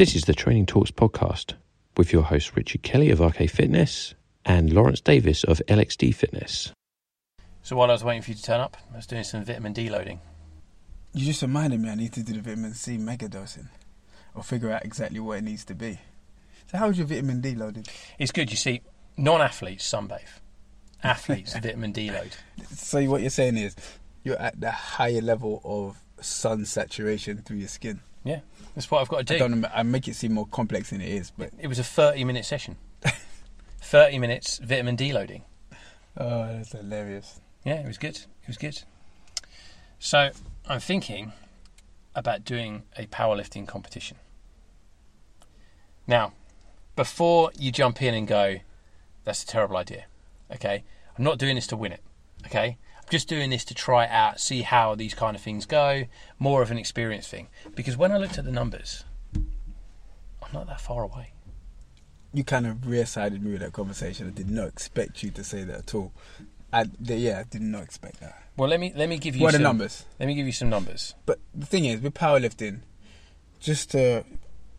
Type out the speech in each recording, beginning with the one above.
This is the Training Talks podcast with your host Richard Kelly of RK Fitness and Lawrence Davis of LXD Fitness. So while I was waiting for you to turn up, I was doing some vitamin D loading. You just reminded me I need to do the vitamin C mega dosing or figure out exactly what it needs to be. So how's your vitamin D loaded? It's good, you see, non-athletes sunbathe. Athletes vitamin D load. So what you're saying is you're at the higher level of sun saturation through your skin. Yeah, that's what I've got to I do. don't I make it seem more complex than it is, but It was a 30-minute session. 30 minutes vitamin D loading. oh, that's hilarious. Yeah, it was good. It was good. So I'm thinking about doing a powerlifting competition. Now, before you jump in and go, that's a terrible idea. Okay, I'm not doing this to win it. Okay, just doing this to try it out, see how these kind of things go. More of an experience thing. Because when I looked at the numbers, I'm not that far away. You kind of rear-sided me with that conversation. I did not expect you to say that at all. I, yeah, I did not expect that. Well, let me let me give you What are some the numbers? Let me give you some numbers. But the thing is, with powerlifting, just to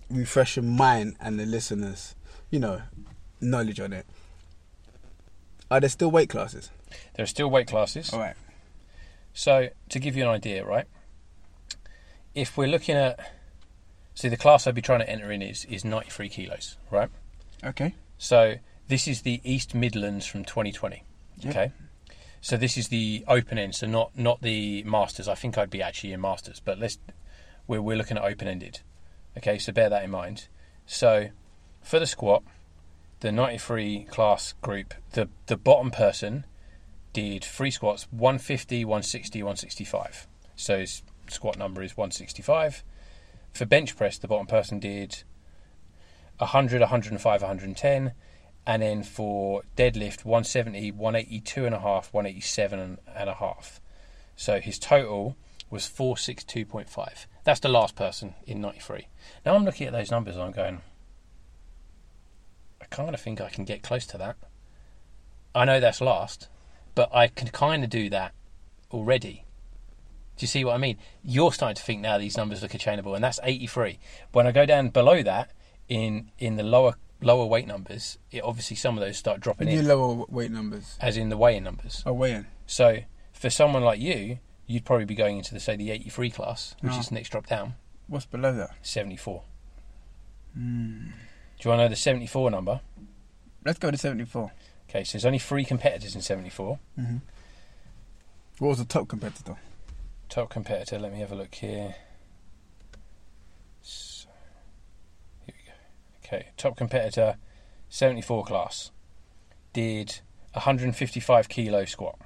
refresh your mind and the listeners, you know, knowledge on it. Are there still weight classes? There are still weight classes. All right. So to give you an idea, right? If we're looking at, see, the class I'd be trying to enter in is is 93 kilos, right? Okay. So this is the East Midlands from 2020. Yep. Okay. So this is the open end, so not not the masters. I think I'd be actually in masters, but let's we're we're looking at open ended. Okay, so bear that in mind. So for the squat, the 93 class group, the the bottom person did three squats 150, 160, 165. So his squat number is 165. For bench press, the bottom person did 100, 105, 110. And then for deadlift, 170, 182 and a half, 187 and a half. So his total was 462.5. That's the last person in 93. Now I'm looking at those numbers and I'm going, I kind of think I can get close to that. I know that's last, but I can kind of do that already. Do you see what I mean? You're starting to think now these numbers look attainable, and that's 83. When I go down below that, in in the lower lower weight numbers, it obviously some of those start dropping in, your lower weight numbers. as in the weigh-in numbers. Oh, weighing. So for someone like you, you'd probably be going into the say the 83 class, which No. is next drop down, What's below that? 74. Hmm. Do you want to know the 74 number? Let's go to 74. Okay, so there's only three competitors in 74. Mm-hmm. What was the top competitor? Top competitor, let me have a look here. So, here we go. Okay, top competitor, 74 class, did 155 kilo squat.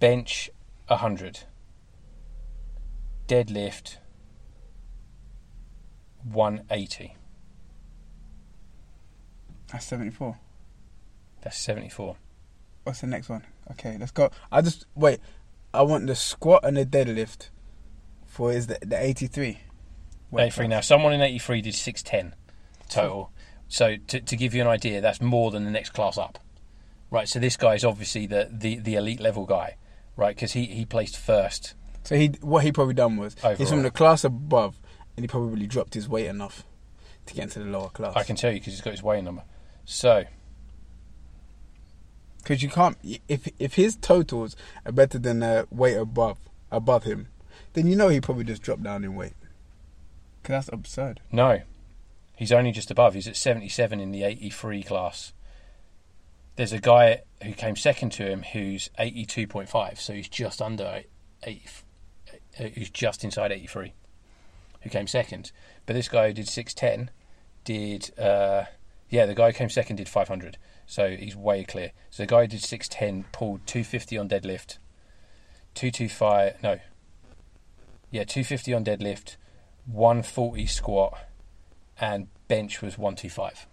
Bench, 100. Deadlift, 180. That's 74. That's 74. What's the next one? Okay, let's go. I just wait. I want the squat and the deadlift for is the the 83. Weight 83 now. Someone in 83 did 610 total. So to, to give you an idea, that's more than the next class up. Right, so this guy is obviously the, the, the elite level guy, right? Because he, he placed first. So he what he probably done was he's from the class above, and he probably dropped his weight enough to get into the lower class. I can tell you because he's got his weight number. So, because you can't if if his totals are better than the weight above above him, then you know he probably just dropped down in weight. Because that's absurd. no, he's only just above. He's at 77 in the 83 class. There's a guy who came second to him who's 82.5, so he's just under 80, uh, who's just inside 83, who came second. But this guy who did 610 did, uh, yeah, the guy who came second did 500, so he's way clear. So the guy who did 610 pulled 250 on deadlift, 225, no, yeah, 250 on deadlift, 140 squat, and bench was 125.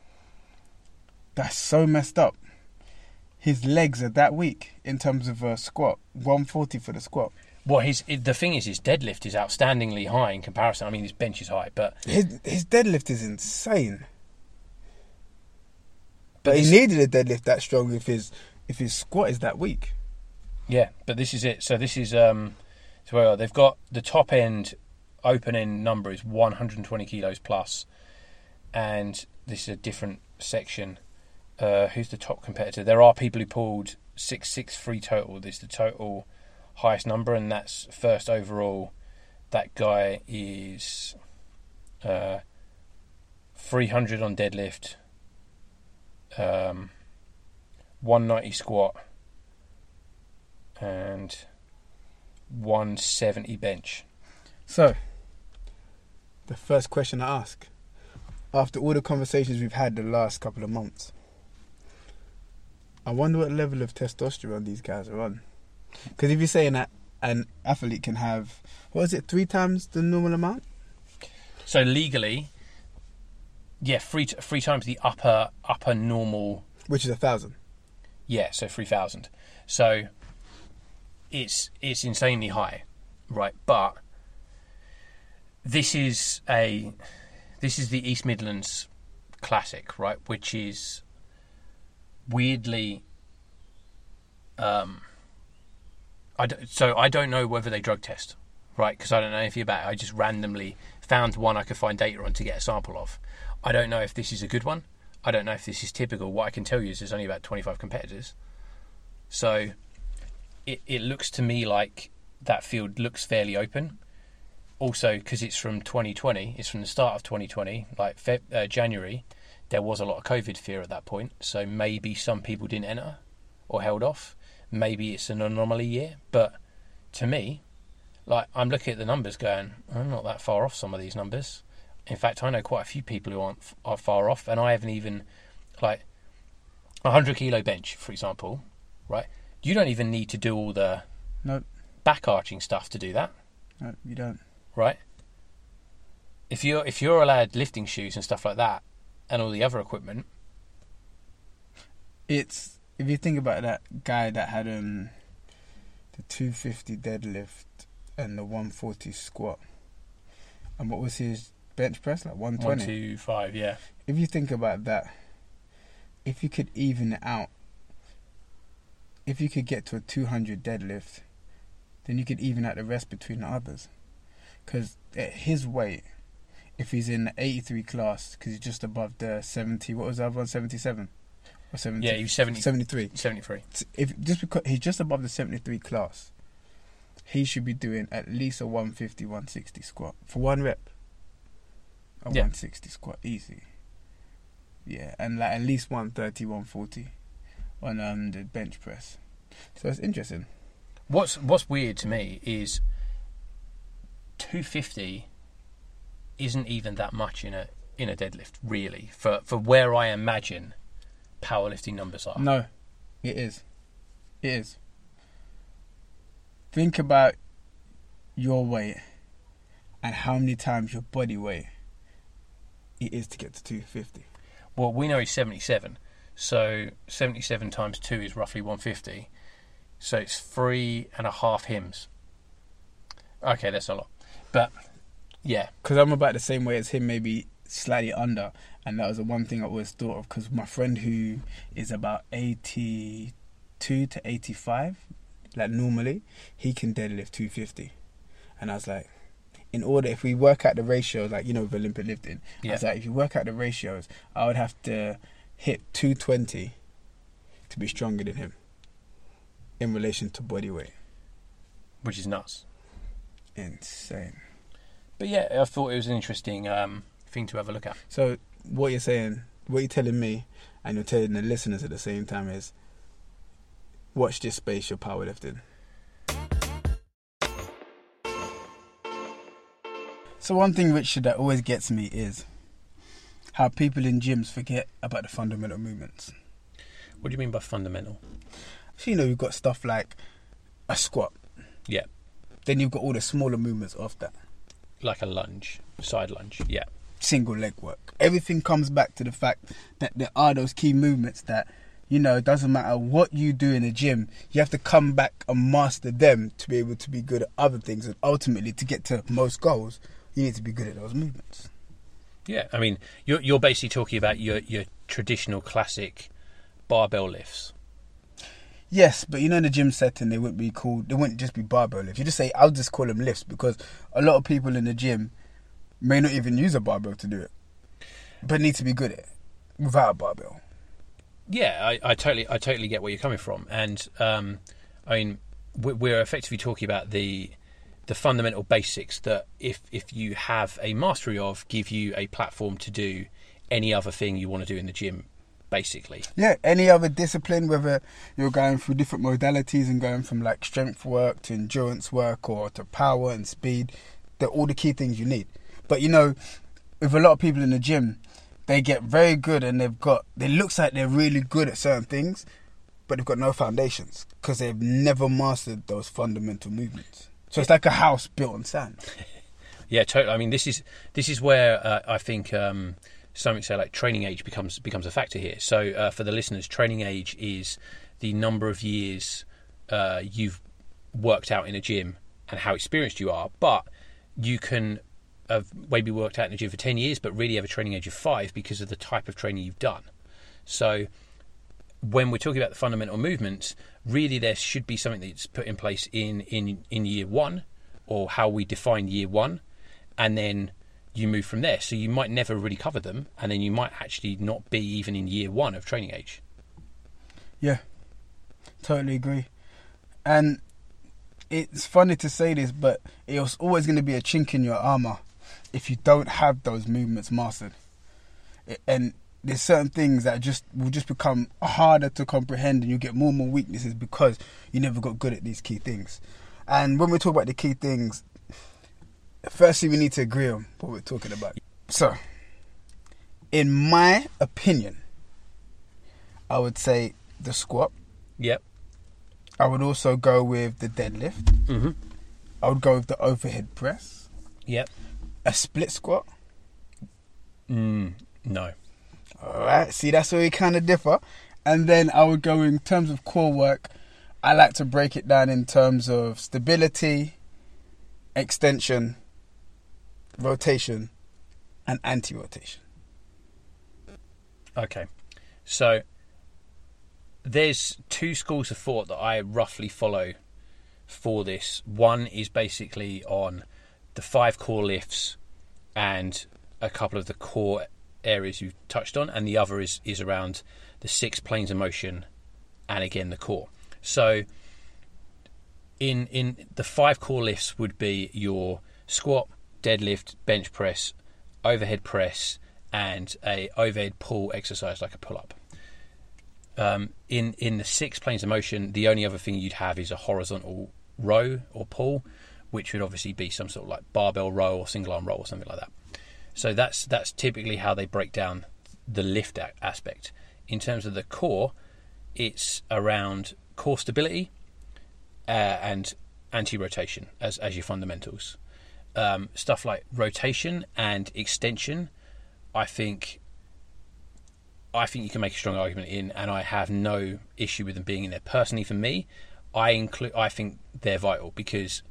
That's so messed up. His legs are that weak in terms of a squat. 140 for the squat. Well, his the thing is, his deadlift is outstandingly high in comparison. I mean, his bench is high, but His his deadlift is insane. But, he needed a deadlift that strong if his if his squat is that weak. yeah, but this is it. So this is um, so well, they've got the top end opening number is 120 kilos plus, and this is a different section. Uh, who's the top competitor? There are people who pulled six six three total. This is the total highest number, and that's first overall. That guy is uh, 300 on deadlift, um, 190 squat, and 170 bench. So, the first question I ask, after all the conversations we've had the last couple of months, I wonder what level of testosterone these guys are on. Because if you're saying that an athlete can have, what is it, three times the normal amount? So legally, yeah, three three times the upper upper normal. Which is a thousand. Yeah, so three thousand. So it's it's insanely high, right? But this is a this is the East Midlands Classic, right? Which is weirdly. Um, I so I don't know whether they drug test, right? Because I don't know anything about it. I just randomly found one I could find data on to get a sample of. I don't know if this is a good one. I don't know if this is typical. What I can tell you is there's only about 25 competitors. So it, it looks to me like that field looks fairly open. Also, because it's from 2020, it's from the start of 2020, like Feb, uh, January, there was a lot of COVID fear at that point. So maybe some people didn't enter or held off. Maybe it's an anomaly year. But to me, like I'm looking at the numbers going, I'm not that far off some of these numbers. In fact, I know quite a few people who aren't are far off, and I haven't even like a hundred kilo bench, for example, right? You don't even need to do all the No, back arching stuff to do that, no, you don't. right? If you're if you're allowed lifting shoes and stuff like that, and all the other equipment, It's if you think about that guy that had um the 250 deadlift and the 140 squat, and what was his bench press like one, 120? two, five, yeah, if you think about that, if you could even it out, if you could get to a 200 deadlift, then you could even out the rest between the others. Because at his weight, if he's in the 83 class, because he's just above the 70, what was the other one, 77? Or 70, yeah, he was 70, 73. 73. If Just because he's just above the 73 class, he should be doing at least a 150, 160 squat for one rep. A Yeah. 160 squat, easy. Yeah, and like at least 130, 140 on um, the bench press. So it's interesting. What's what's weird to me is 250 isn't even that much in a in a deadlift, really, for for where I imagine powerlifting numbers are. No, it is. It is. Think about your weight and how many times your body weight it is to get to 250. Well, we know he's 77, so 77 times two is roughly 150. So it's three and a half hymns. Okay, that's a lot, but yeah, because I'm about the same way as him, maybe slightly under, and that was the one thing I always thought of. Because my friend who is about 82 to 85, like normally, he can deadlift 250, and I was like, in order if we work out the ratios, like you know, with Olympic lifting, I was like, if you work out the ratios, I would have to hit 220 to be stronger than him in relation to body weight. which is nuts. Insane. But yeah, I thought it was an interesting um, thing to have a look at. So what you're saying, what you're telling me, and you're telling the listeners at the same time is, watch this space. You're powerlifting. So one thing, Richard, that always gets me is how people in gyms forget about the fundamental movements. What do you mean by fundamental? So you know you've got stuff like a squat. Yeah. Then you've got all the smaller movements of that. Like a lunge, side lunge. Yeah. single leg work. Everything comes back to the fact that there are those key movements that, you know, it doesn't matter what you do in the gym, you have to come back and master them to be able to be good at other things. And ultimately, to get to most goals, you need to be good at those movements. Yeah, I mean, you're you're basically talking about your your traditional classic barbell lifts. Yes, but you know in the gym setting they wouldn't be called. They wouldn't just be barbell lifts. You just say I'll just call them lifts because a lot of people in the gym may not even use a barbell to do it, but need to be good at it without a barbell. Yeah, I, I totally, I totally get where you're coming from, and um, I mean, we- we're effectively talking about the the fundamental basics that if if you have a mastery of, give you a platform to do any other thing you want to do in the gym, basically. Yeah, any other discipline, whether you're going through different modalities and going from like strength work to endurance work or to power and speed, they're all the key things you need. But you know, with a lot of people in the gym, they get very good and they've got, it looks like they're really good at certain things, but they've got no foundations because they've never mastered those fundamental movements. So it's like a house built on sand. Yeah, totally. I mean, this is this is where uh, I think um, something say like training age becomes becomes a factor here. So uh, for the listeners, training age is the number of years uh, you've worked out in a gym and how experienced you are. But you can have maybe worked out in the gym for ten years, but really have a training age of five because of the type of training you've done. So when we're talking about the fundamental movements, really there should be something that's put in place in in in year one, or how we define year one, and then you move from there. So you might never really cover them, and then you might actually not be even in year one of training age. Yeah, totally agree. And it's funny to say this, but it was always going to be a chink in your armor if you don't have those movements mastered. And there's certain things that just will just become harder to comprehend, and you get more and more weaknesses because you never got good at these key things. And when we talk about the key things, firstly we need to agree on what we're talking about. So, in my opinion, I would say the squat. Yep. I would also go with the deadlift. Mm-hmm. I would go with the overhead press, Yep. A split squat. Mm, no. All right, see that's where we kind of differ. And then I would go in terms of core work. I like to break it down in terms of stability, extension, rotation, and anti-rotation. Okay. So there's two schools of thought that I roughly follow for this. One is basically on the five core lifts and a couple of the core areas you've touched on, and the other is, is around the six planes of motion and again the core. So in in the five core lifts would be your squat, deadlift, bench press, overhead press, and a overhead pull exercise like a pull up. Um, in in the six planes of motion, the only other thing you'd have is a horizontal row or pull, which would obviously be some sort of like barbell row or single arm row or something like that. So that's that's typically how they break down the lift aspect. In terms of the core, it's around core stability uh, and anti-rotation as as your fundamentals. Um, stuff like rotation and extension, I think. I think you can make a strong argument in, and I have no issue with them being in there. Personally, for me, I include. I think they're vital because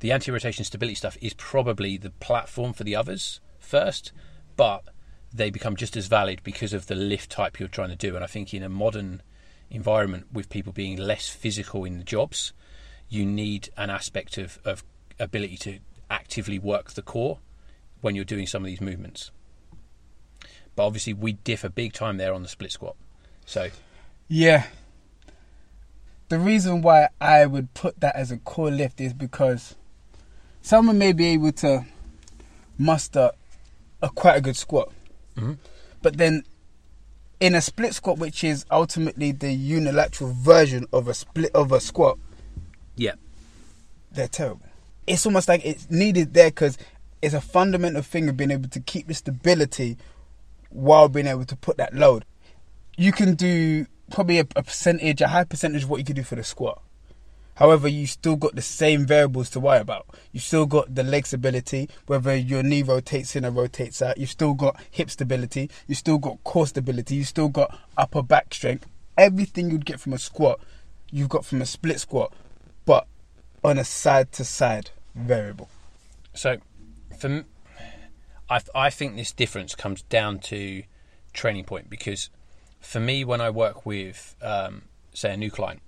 the anti-rotation stability stuff is probably the platform for the others first, but they become just as valid because of the lift type you're trying to do. And I think in a modern environment with people being less physical in the jobs, you need an aspect of, of ability to actively work the core when you're doing some of these movements. But obviously, we differ big time there on the split squat. So, Yeah. The reason why I would put that as a core lift is because someone may be able to muster a quite a good squat, Mhm. but then in a split squat, which is ultimately the unilateral version of a split of a squat, yeah, they're terrible. It's almost like it's needed there because it's a fundamental thing of being able to keep the stability while being able to put that load. You can do probably a, a percentage, a high percentage of what you could do for the squat. However, you still got the same variables to worry about. You still got the leg stability, whether your knee rotates in or rotates out. You've still got hip stability. You've still got core stability. You've still got upper back strength. Everything you'd get from a squat, you've got from a split squat, but on a side to side variable. So, for I, I think this difference comes down to training point because for me, when I work with, um, say, a new client,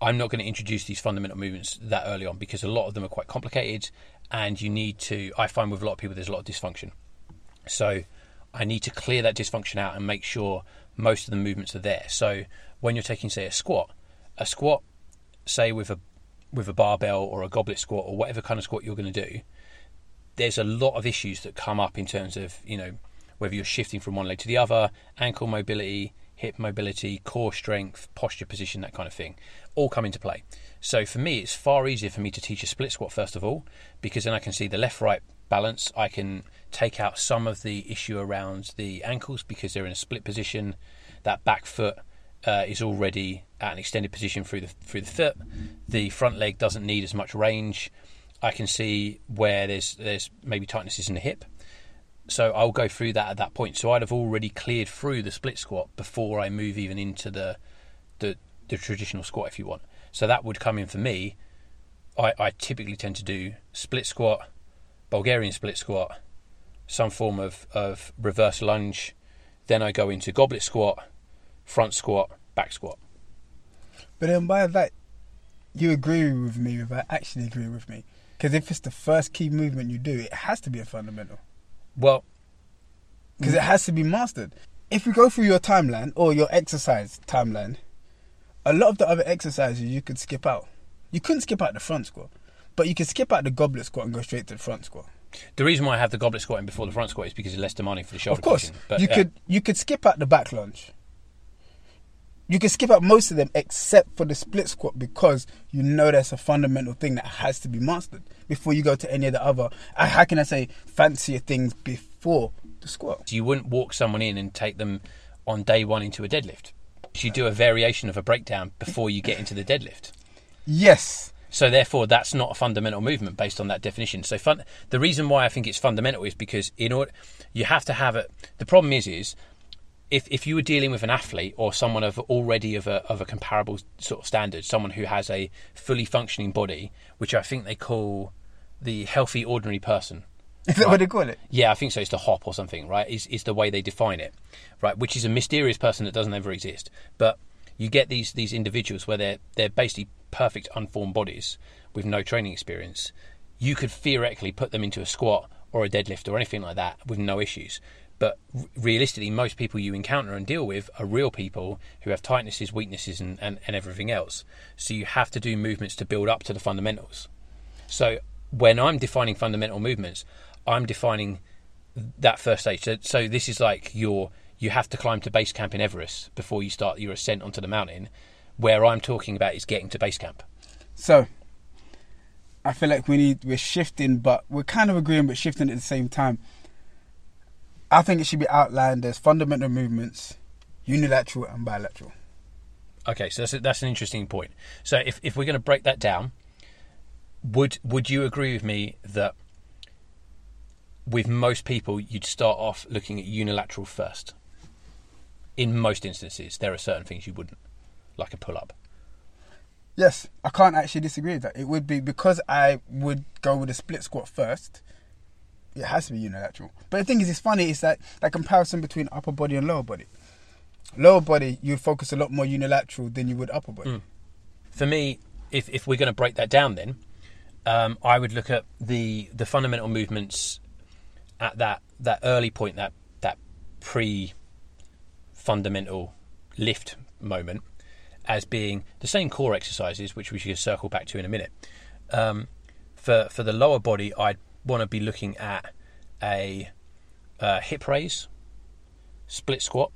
I'm not going to introduce these fundamental movements that early on because a lot of them are quite complicated, and you need to. I find with a lot of people there's a lot of dysfunction, so I need to clear that dysfunction out and make sure most of the movements are there. So when you're taking, say, a squat, a squat, say with a with a barbell or a goblet squat or whatever kind of squat you're going to do, there's a lot of issues that come up in terms of you know whether you're shifting from one leg to the other, ankle mobility, hip mobility, core strength, posture position, that kind of thing, all come into play. So for me, it's far easier for me to teach a split squat first of all, because then I can see the left right balance. I can take out some of the issue around the ankles because they're in a split position. That back foot uh, is already at an extended position through the through the foot. The front leg doesn't need as much range. I can see where there's there's maybe tightnesses in the hip. So I'll go through that at that point. So I'd have already cleared through the split squat before I move even into the the, the traditional squat if you want. So that would come in for me. I, I typically tend to do split squat, Bulgarian split squat, some form of, of reverse lunge. Then I go into goblet squat, front squat, back squat. But then by that, you agree with me without actually agreeing with me. Because if it's the first key movement you do, it has to be a fundamental. Well, Because it has to be mastered. If we go through your timeline or your exercise timeline, a lot of the other exercises you could skip out. You couldn't skip out the front squat, but you could skip out the goblet squat and go straight to the front squat. the reason why I have the goblet squat in before the front squat is because it's less demanding for the shoulder. of course. But, you could you could skip out the back lunge. You could skip out most of them except for the split squat because you know that's a fundamental thing that has to be mastered before you go to any of the other. uh, How can I say fancier things before the squat? you wouldn't walk someone in and take them on day one into a deadlift. You do a variation of a breakdown before you get into the deadlift. Yes, So therefore, that's not a fundamental movement based on that definition. So fun, the reason why I think it's fundamental is because in order you have to have it. The problem is is if if you were dealing with an athlete or someone of already of a of a comparable sort of standard, someone who has a fully functioning body, which I think they call the healthy ordinary person. Is that what they call it? Yeah, I think so. It's the hop or something, right? Is is the way they define it, right? Which is a mysterious person that doesn't ever exist. But you get these these individuals where they're they're basically perfect unformed bodies with no training experience. You could theoretically put them into a squat or a deadlift or anything like that with no issues. But realistically, most people you encounter and deal with are real people who have tightnesses, weaknesses, and, and, and everything else. So you have to do movements to build up to the fundamentals. So when I'm defining fundamental movements, I'm defining that first stage. So, so this is like your you have to climb to base camp in Everest before you start your ascent onto the mountain. Where I'm talking about is getting to base camp. So, I feel like we need we're shifting, but we're kind of agreeing, but shifting at the same time. I think it should be outlined as fundamental movements, unilateral and bilateral. Okay, so that's a, that's an interesting point. So if if we're going to break that down, would would you agree with me that with most people you'd start off looking at unilateral first? In most instances, there are certain things you wouldn't, like a pull up. Yes, I can't actually disagree with that. It would be because I would go with a split squat first. It has to be unilateral. But the thing is, it's funny. It's that that comparison between upper body and lower body. Lower body, you focus a lot more unilateral than you would upper body. Mm. For me, if if we're going to break that down, then um, I would look at the the fundamental movements at that that early point, that that pre fundamental lift moment, as being the same core exercises, which we should circle back to in a minute. Um, for for the lower body, I'd want to be looking at a uh, hip raise, split squat,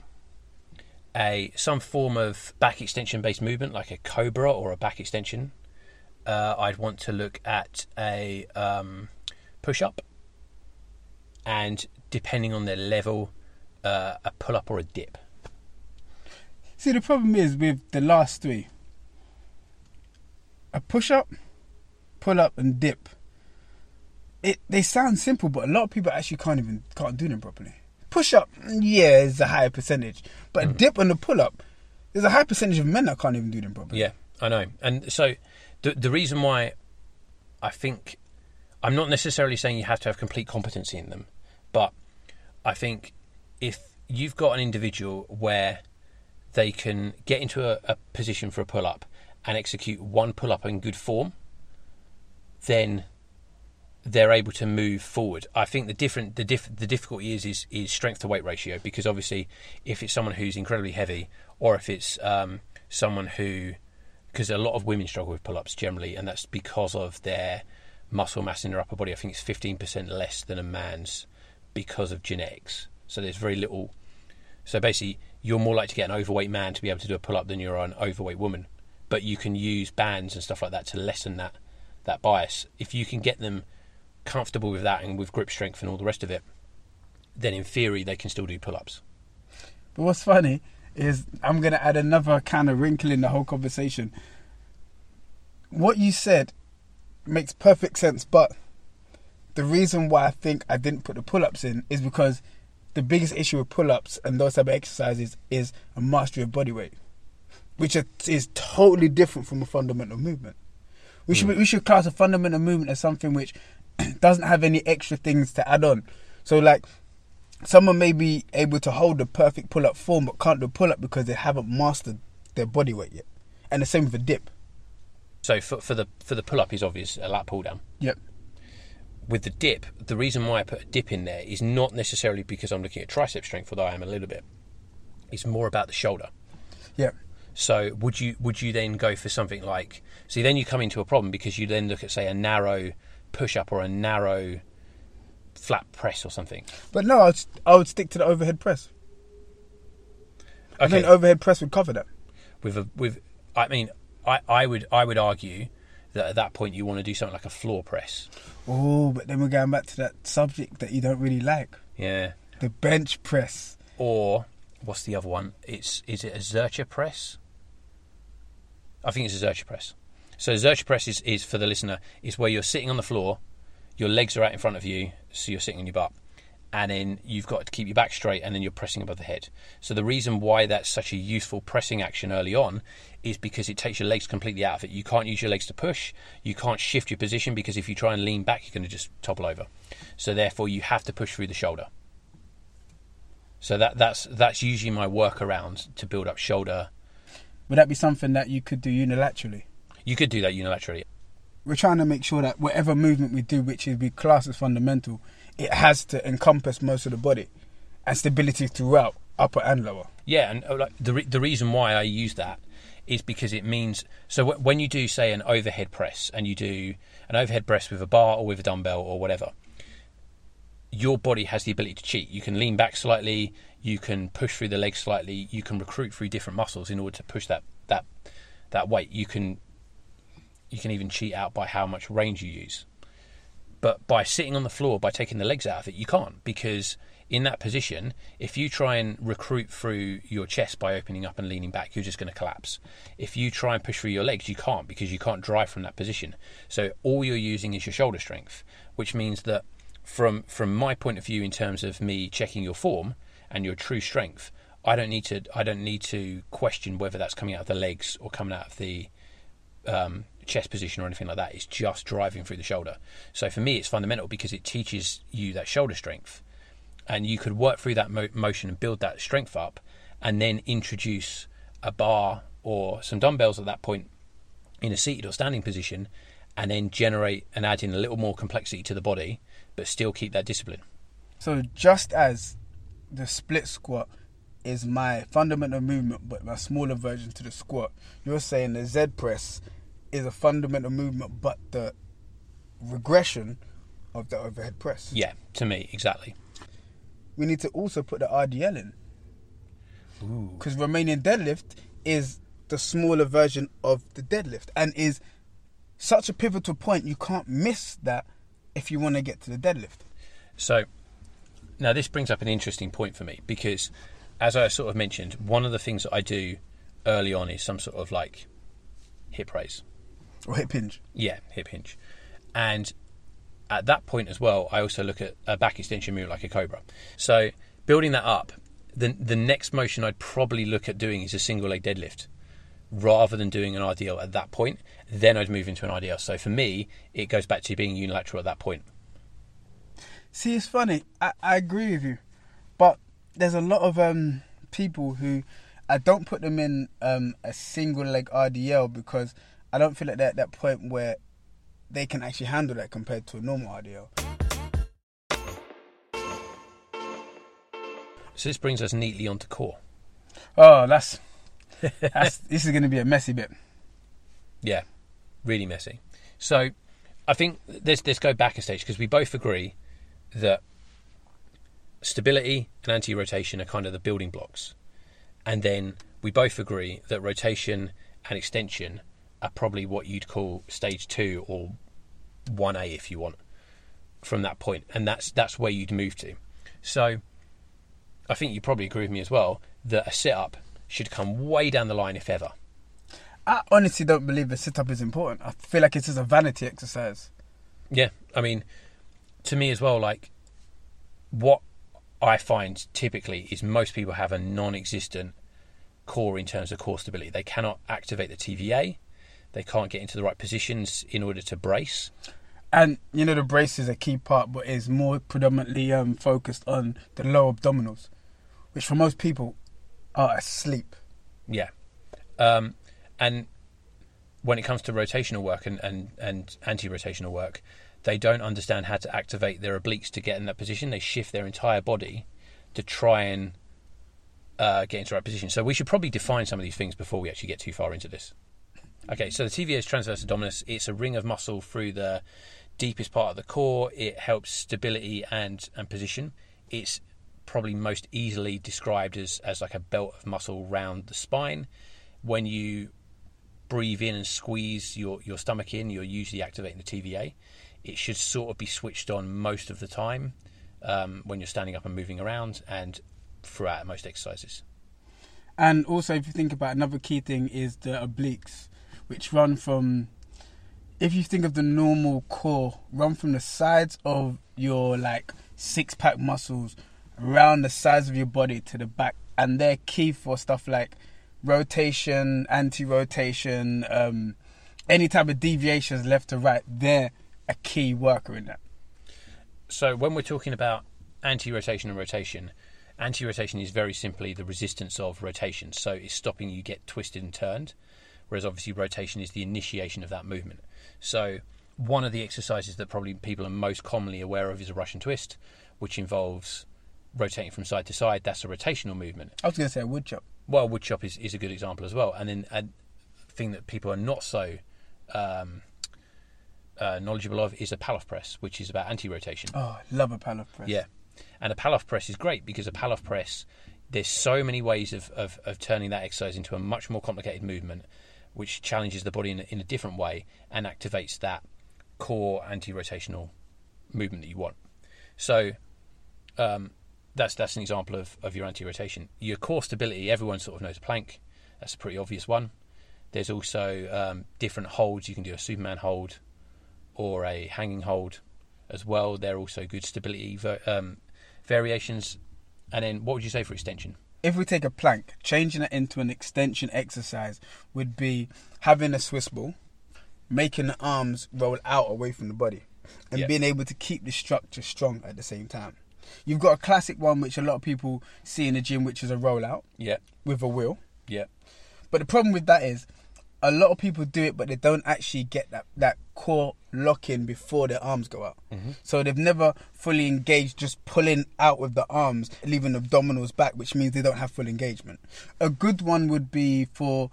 a some form of back extension based movement like a cobra or a back extension. Uh, I'd want to look at a um, push up, and depending on their level, uh, a pull up or a dip. See, the problem is with the last three a push up, pull up, and dip. It they sound simple, but a lot of people actually can't even can't do them properly. Push up, yeah, is a higher percentage, but a dip and a pull up, there's a high percentage of men that can't even do them properly. Yeah, I know. And so the the reason why I think I'm not necessarily saying you have to have complete competency in them, but I think if you've got an individual where they can get into a, a position for a pull up and execute one pull up in good form, then they're able to move forward. I think the different the diff, the difficulty is, is is strength to weight ratio because obviously if it's someone who's incredibly heavy or if it's um, someone who because a lot of women struggle with pull ups generally and that's because of their muscle mass in their upper body. I think it's fifteen percent less than a man's because of genetics. So there's very little. So basically, you're more likely to get an overweight man to be able to do a pull up than you're an overweight woman. But you can use bands and stuff like that to lessen that that bias. If you can get them comfortable with that and with grip strength and all the rest of it, then in theory they can still do pull ups. But what's funny is I'm going to add another kind of wrinkle in the whole conversation. What you said makes perfect sense, but the reason why I think I didn't put the pull ups in is because the biggest issue with pull ups and those type of exercises is a mastery of body weight, which is totally different from a fundamental movement. We should hmm. we should class a fundamental movement as something which doesn't have any extra things to add on. So like someone may be able to hold the perfect pull up form but can't do pull up because they haven't mastered their body weight yet. And the same with a dip. So for, for the for the pull up is obvious a lat pull down. Yep. With the dip, the reason why I put a dip in there is not necessarily because I'm looking at tricep strength, although I am a little bit. It's more about the shoulder. Yep. So would you would you then go for something like see then you come into a problem because you then look at say a narrow push up or a narrow flat press or something. But no, I would, I would stick to the overhead press. I Okay. think overhead press would cover that. with a with I mean I, I would I would argue that at that point you want to do something like a floor press. Oh, but then we're going back to that subject that you don't really like Yeah. the bench press. Or what's the other one? It's is it a Zercher press? I think it's a Zercher press. So Zercher press is, is for the listener is where you're sitting on the floor, your legs are out in front of you, so you're sitting on your butt, and then you've got to keep your back straight, and then you're pressing above the head. So the reason why that's such a useful pressing action early on is because it takes your legs completely out of it. You can't use your legs to push, you can't shift your position because if you try and lean back, you're going to just topple over. So therefore, you have to push through the shoulder. So that that's that's usually my workaround to build up shoulder. Would that be something that you could do unilaterally? You could do that unilaterally. We're trying to make sure that whatever movement we do, which is we class as fundamental, it has to encompass most of the body and stability throughout, upper and lower. Yeah, and uh, like the re- the reason why I use that is because it means so w- when you do say an overhead press and you do an overhead press with a bar or with a dumbbell or whatever, your body has the ability to cheat. You can lean back slightly, you can push through the legs slightly, you can recruit through different muscles in order to push that that that weight. You can you can even cheat out by how much range you use. But by sitting on the floor, by taking the legs out of it, you can't because in that position, if you try and recruit through your chest by opening up and leaning back, you're just going to collapse. If you try and push through your legs, you can't because you can't drive from that position. So all you're using is your shoulder strength, which means that from from my point of view in terms of me checking your form and your true strength, I don't need to I don't need to question whether that's coming out of the legs or coming out of the um, chest position or anything like that. It's just driving through the shoulder. So for me, it's fundamental because it teaches you that shoulder strength, and you could work through that mo- motion and build that strength up, and then introduce a bar or some dumbbells at that point in a seated or standing position, and then generate and add in a little more complexity to the body, but still keep that discipline. So just as the split squat is my fundamental movement, but my smaller version to the squat, you're saying the Z press is a fundamental movement, but the regression of the overhead press. Yeah, to me, exactly. We need to also put the RDL in because Romanian deadlift is the smaller version of the deadlift and is such a pivotal point. You can't miss that if you want to get to the deadlift. So now this brings up an interesting point for me because, as I sort of mentioned, one of the things that I do early on is some sort of like hip raise. Or hip hinge. Yeah, hip hinge. And at that point as well, I also look at a back extension move like a cobra. So building that up, the the next motion I'd probably look at doing is a single leg deadlift rather than doing an RDL at that point. Then I'd move into an RDL. So for me, it goes back to being unilateral at that point. See, it's funny. I, I agree with you, but there's a lot of um, people who, I don't put them in um, a single leg RDL because I don't feel like they're at that point where they can actually handle that compared to a normal RDL. So this brings us neatly onto core. Oh, that's, that's this is going to be a messy bit. Yeah, really messy. So I think let's let's go back a stage because we both agree that stability and anti-rotation are kind of the building blocks, and then we both agree that rotation and extension are probably what you'd call stage two or one A if you want from that point, and that's that's where you'd move to. So I think you probably agree with me as well that a sit up should come way down the line if ever. I honestly don't believe a sit up is important. I feel like it's a vanity exercise. Yeah, I mean, to me as well, like what I find typically is most people have a non-existent core in terms of core stability. They cannot activate the TVA. They can't get into the right positions in order to brace. And you know the brace is a key part, but is more predominantly um, focused on the lower abdominals, which for most people are asleep. Yeah. Um, and when it comes to rotational work and, and, and anti rotational work, they don't understand how to activate their obliques to get in that position. They shift their entire body to try and uh, get into the right position. So we should probably define some of these things before we actually get too far into this. Okay, so the TVA is transverse abdominis. It's a ring of muscle through the deepest part of the core. It helps stability and, and position. It's probably most easily described as, as like a belt of muscle round the spine. When you breathe in and squeeze your, your stomach in, you're usually activating the TVA. It should sort of be switched on most of the time um, when you're standing up and moving around and throughout most exercises. And also, if you think about another key thing, is the obliques, which run from, if you think of the normal core, run from the sides of your like six pack muscles around the sides of your body to the back, and they're key for stuff like rotation, anti-rotation, um, any type of deviations left to right. They're a key worker in that. So when we're talking about anti-rotation and rotation, anti-rotation is very simply the resistance of rotation. So it's stopping you get twisted and turned, whereas obviously rotation is the initiation of that movement. So one of the exercises that probably people are most commonly aware of is a Russian twist, which involves rotating from side to side. That's a rotational movement. I was going to say a wood chop. Well, wood chop is, is a good example as well. And then a thing that people are not so um, uh, knowledgeable of is a Pallof press, which is about anti-rotation. Oh, I love a Pallof press. Yeah, and a Pallof press is great because a Pallof press, there's so many ways of, of, of turning that exercise into a much more complicated movement, which challenges the body in a, in a different way and activates that core anti-rotational movement that you want. So, um, that's that's an example of, of your anti-rotation. Your core stability, everyone sort of knows plank. That's a pretty obvious one. There's also um, different holds. You can do a Superman hold or a hanging hold as well. They're also good stability um, variations. And then, what would you say for extension? If we take a plank, changing it into an extension exercise would be having a Swiss ball, making the arms roll out away from the body, and Yeah. being able to keep the structure strong at the same time. You've got a classic one which a lot of people see in the gym, which is a rollout Yeah, with a wheel. yeah, But the problem with that is a lot of people do it, but they don't actually get that, that core lock in before their arms go out. Mm-hmm. So they've never fully engaged, just pulling out with the arms, leaving the abdominals back, which means they don't have full engagement. A good one would be for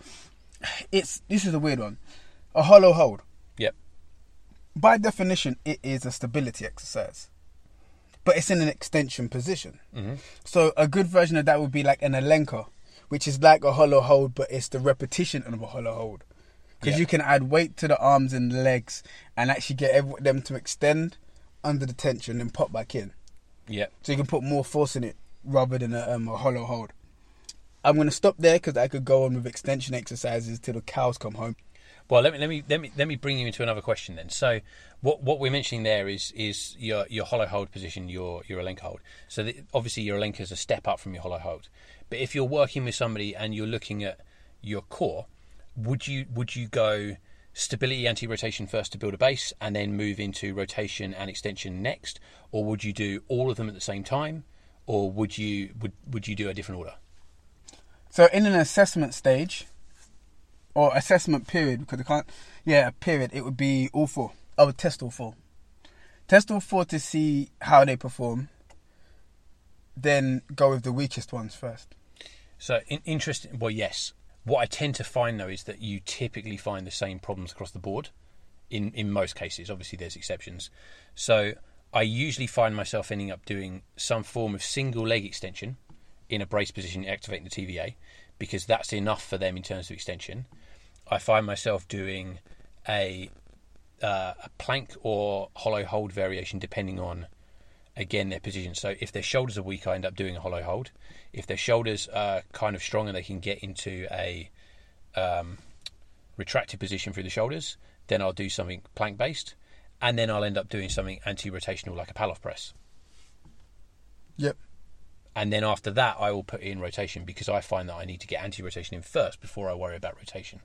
it's this is a weird one, a hollow hold. Yep. By definition, it is a stability exercise, but it's in an extension position. Mm-hmm. So a good version of that would be like an Alenka, which is like a hollow hold, but it's the repetition of a hollow hold. Because Yeah. you can add weight to the arms and legs and actually get them to extend under the tension and pop back in. yeah. So you can put more force in it rather than a, um, a hollow hold. I'm going to stop there because I could go on with extension exercises till the cows come home. Well, let me let me let me let me bring you into another question then. So, what what we're mentioning there is is your your hollow hold position, your your Alenka hold. So, the, obviously, your Alenka is a step up from your hollow hold. But if you're working with somebody and you're looking at your core, would you would you go stability anti-rotation first to build a base and then move into rotation and extension next, or would you do all of them at the same time, or would you would would you do a different order? So in an assessment stage or assessment period, because I can't, yeah, a period, it would be all four. I would test all four. Test all four to see how they perform. Then go with the weakest ones first. So in, interesting. Well, yes. What I tend to find though is that you typically find the same problems across the board. In in most cases, obviously there's exceptions. So I usually find myself ending up doing some form of single leg extension in a brace position, activating the TVA, because that's enough for them in terms of extension. I find myself doing a uh, a plank or hollow hold variation depending on again their position. So if their shoulders are weak, I end up doing a hollow hold. If their shoulders are kind of strong and they can get into a um, retracted position through the shoulders, then I'll do something plank based, and then I'll end up doing something anti-rotational like a Pallof press. Yep. And then after that, I will put in rotation because I find that I need to get anti-rotation in first before I worry about rotation.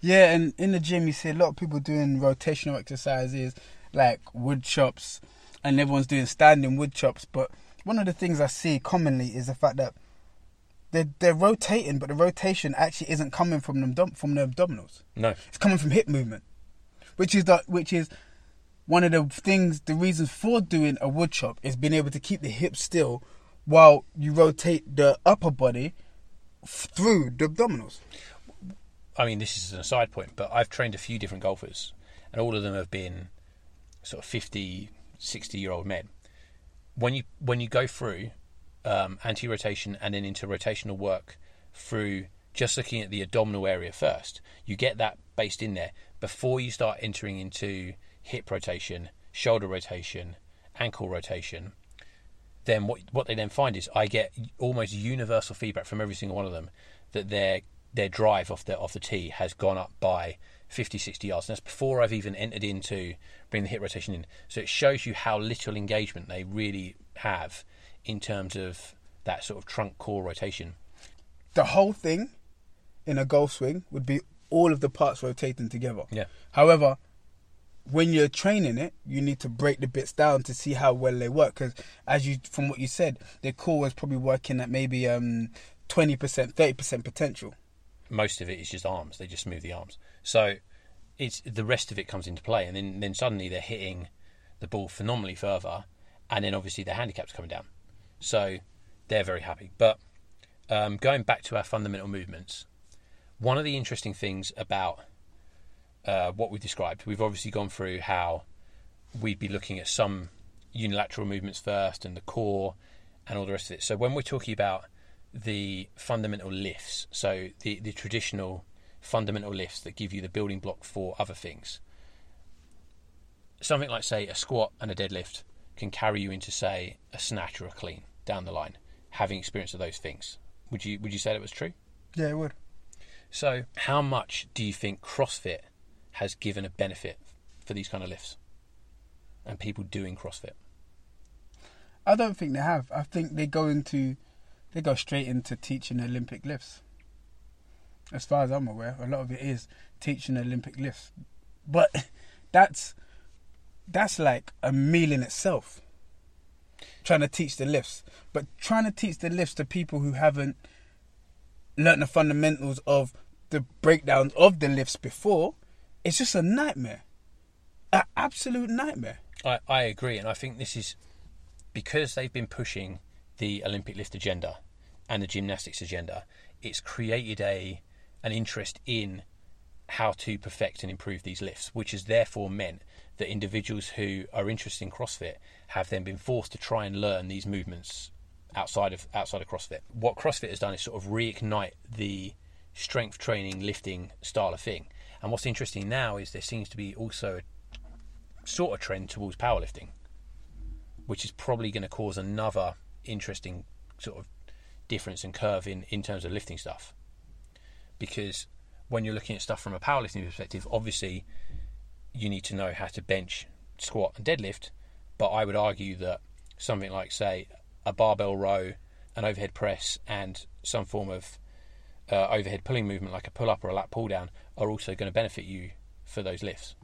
Yeah, and in the gym, you see a lot of people doing rotational exercises like wood chops, and everyone's doing standing wood chops. But one of the things I see commonly is the fact that they're, they're rotating, but the rotation actually isn't coming from them from the abdominals. No, It's coming from hip movement, which is the which is one of the things. The reasons for doing a wood chop is being able to keep the hips still while you rotate the upper body through the abdominals. I mean, this is an aside point, but I've trained a few different golfers, and all of them have been sort of 50, 60 year old men. When you when you go through um, anti rotation and then into rotational work through just looking at the abdominal area first, you get that based in there before you start entering into hip rotation, shoulder rotation, ankle rotation. Then what what they then find is I get almost universal feedback from every single one of them that their their drive off the off the tee has gone up by 50, 60 yards. And that's before I've even entered into bringing the hip rotation in. So it shows you how little engagement they really have in terms of that sort of trunk core rotation. the whole thing in a golf swing would be all of the parts rotating together. Yeah. However, when you're training it, you need to break the bits down to see how well they work. Because as you, from what you said, the core was probably working at maybe um, 20%, 30% potential. Most of it is just arms. They just move the arms. So it's the rest of it comes into play, and then then suddenly they're hitting the ball phenomenally further, and then obviously the handicap's coming down. So they're very happy. But um, going back to our fundamental movements, one of the interesting things about uh, what we've described, we've obviously gone through how we'd be looking at some unilateral movements first and the core and all the rest of it. So when we're talking about the fundamental lifts, so the, the traditional fundamental lifts that give you the building block for other things, something like, say, a squat and a deadlift can carry you into, say, a snatch or a clean down the line, having experience of those things. Would you would you say that was true? Yeah, it would. So, how much do you think CrossFit has given a benefit for these kind of lifts and people doing CrossFit? I don't think they have. I think they go into, they go straight into teaching Olympic lifts. As far as I'm aware, a lot of it is teaching Olympic lifts, but that's that's like a meal in itself. Trying to teach the lifts, but trying to teach the lifts to people who haven't learned the fundamentals of the breakdowns of the lifts before, it's just a nightmare, an absolute nightmare. I, I agree, and I think this is because they've been pushing the Olympic lift agenda and the gymnastics agenda. It's created a an interest in how to perfect and improve these lifts, which has therefore meant that individuals who are interested in CrossFit have then been forced to try and learn these movements outside of outside of CrossFit. What CrossFit has done is sort of reignite the strength training, lifting style of thing. And what's interesting now is there seems to be also a sort of trend towards powerlifting, which is probably going to cause another interesting sort of difference and curve in, in terms of lifting stuff. Because when you're looking at stuff from a powerlifting perspective, obviously you need to know how to bench, squat, and deadlift. But I would argue that something like, say, a barbell row, an overhead press, and some form of uh, overhead pulling movement like a pull up or a lat pull down are also going to benefit you for those lifts.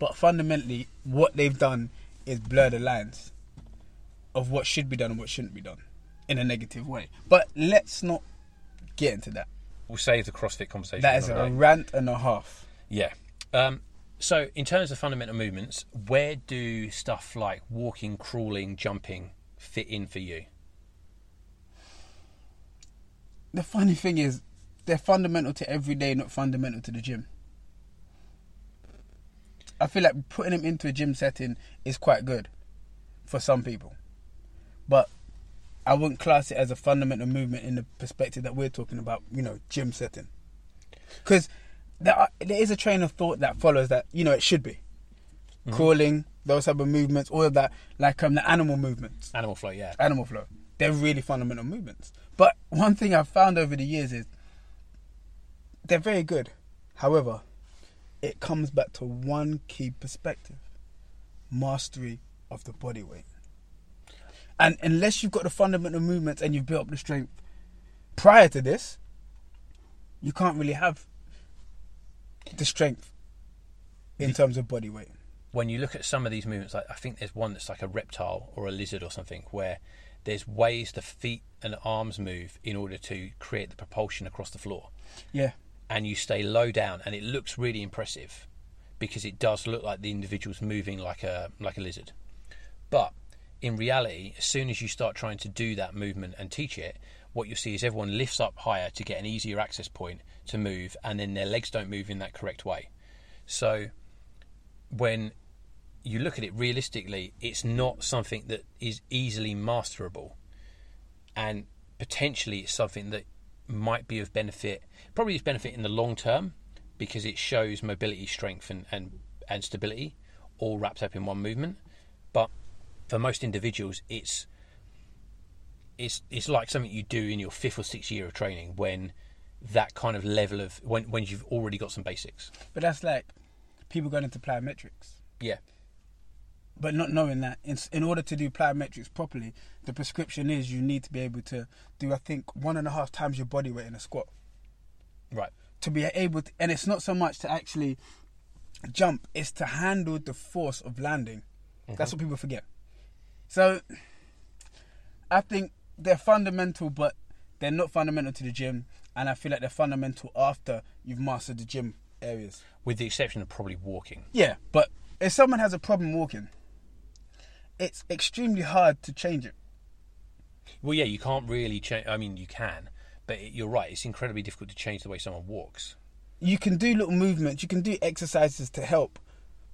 But fundamentally, what they've done is blur the lines of what should be done and what shouldn't be done in a negative way. But let's not get into that. We'll save the CrossFit conversation. That is a day. rant and a half. Yeah. Um, so, in terms of fundamental movements, where do stuff like walking, crawling, jumping fit in for you? The funny thing is, they're fundamental to every day, not fundamental to the gym. I feel like putting them into a gym setting is quite good for some people, but I wouldn't class it as a fundamental movement in the perspective that we're talking about. You know, gym setting, because there are, there is a train of thought that follows that. You know, it should be crawling, those type of movements, all of that, like um the animal movements Animal flow, yeah. animal flow. They're really fundamental movements. But one thing I've found over the years is they're very good. However, it comes back to one key perspective mastery of the body weight. And unless you've got the fundamental movements and you've built up the strength prior to this, you can't really have the strength in terms of body weight. when you look at some of these movements, like I think there's one that's like a reptile or a lizard or something, where there's ways the feet and arms move in order to create the propulsion across the floor, Yeah. and you stay low down, and it looks really impressive because it does look like the individual's moving like a like a lizard. But in reality, as soon as you start trying to do that movement and teach it, what you'll see is everyone lifts up higher to get an easier access point to move, and then their legs don't move in that correct way. So when you look at it realistically, it's not something that is easily masterable, and potentially it's something that might be of benefit, probably is benefit in the long term, because it shows mobility, strength, and and, and stability, all wrapped up in one movement. For most individuals, it's it's it's like something you do in your fifth or sixth year of training when that kind of level of when when you've already got some basics. But that's like people going into plyometrics. Yeah. but not knowing that in, in order to do plyometrics properly, the prescription is you need to be able to do, I think, one and a half times your body weight in a squat Right. to be able to, and it's not so much to actually jump, it's to handle the force of landing. That's mm-hmm. what people forget. So I think they're fundamental, but they're not fundamental to the gym, and I feel like they're fundamental after you've mastered the gym areas. With the exception of probably walking. Yeah, but if someone has a problem walking, it's extremely hard to change it. Well, yeah, you can't really change. I mean, you can, but it, you're right. It's incredibly difficult to change the way someone walks. You can do little movements, you can do exercises to help,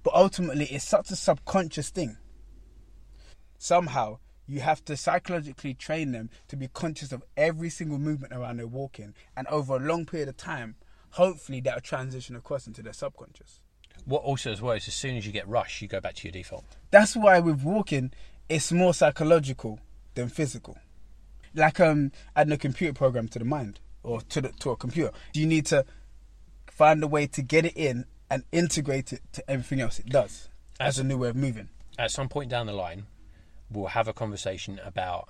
but ultimately it's such a subconscious thing. Somehow you have to psychologically train them to be conscious of every single movement around their walking, and over a long period of time, hopefully that'll transition across into their subconscious. What also as well is as soon as you get rush, you go back to your default. That's why with walking, it's more psychological than physical. Like um, adding a computer program to the mind or to the to a computer. You need to find a way to get it in and integrate it to everything else it does as a new way of moving. At some point down the line, we'll have a conversation about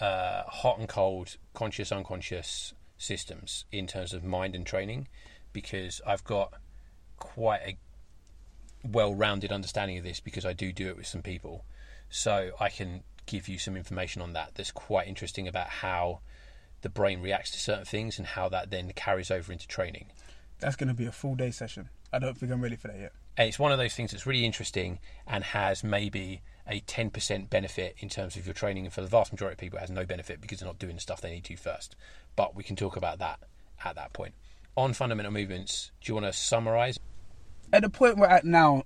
uh, hot and cold, conscious, unconscious systems in terms of mind and training, because I've got quite a well-rounded understanding of this because I do do it with some people, so I can give you some information on that. That's quite interesting about how the brain reacts to certain things and how that then carries over into training. That's going to be a full day session. I don't think I'm ready for that yet. And it's one of those things that's really interesting and has maybe a 10% benefit in terms of your training. And for the vast majority of people, it has no benefit because they're not doing the stuff they need to first. But we can talk about that at that point. On fundamental movements, do you want to summarize? At the point we're at now,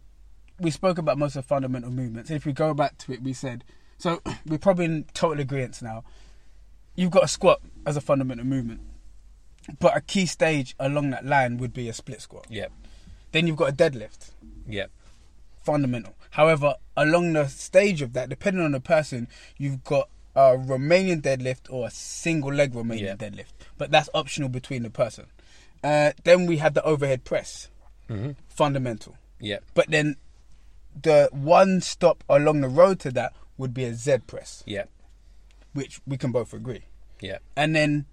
we spoke about most of the fundamental movements. If we go back to it, we said so. We're probably in total agreement now. You've got a squat as a fundamental movement, but a key stage along that line would be a split squat. Yep. Then you've got a deadlift, Yep. fundamental. However, along the stage of that, depending on the person, you've got a Romanian deadlift or a single leg Romanian Yeah. deadlift, but that's optional between the person. Uh, then we have the overhead press, hmm fundamental. Yeah. But then the one stop along the road to that would be a Z press, Yeah. which we can both agree. Yeah. And then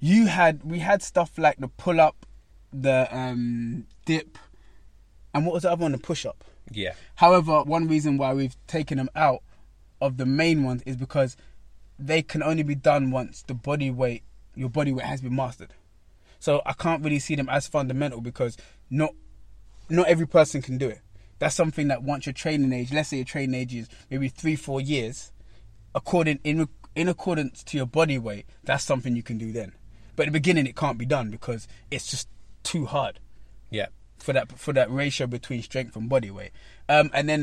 you had we had stuff like the pull up, the um, dip, and what was the other one? The push up. Yeah. However, one reason why we've taken them out of the main ones is because they can only be done once the body weight your body weight has been mastered. So I can't really see them as fundamental because not not every person can do it. That's something that once your training age, let's say your training age is maybe three, four years, according in in accordance to your body weight, that's something you can do then. But at the beginning, it can't be done because it's just too hard Yeah. For that for that ratio between strength and body weight. Um, and then the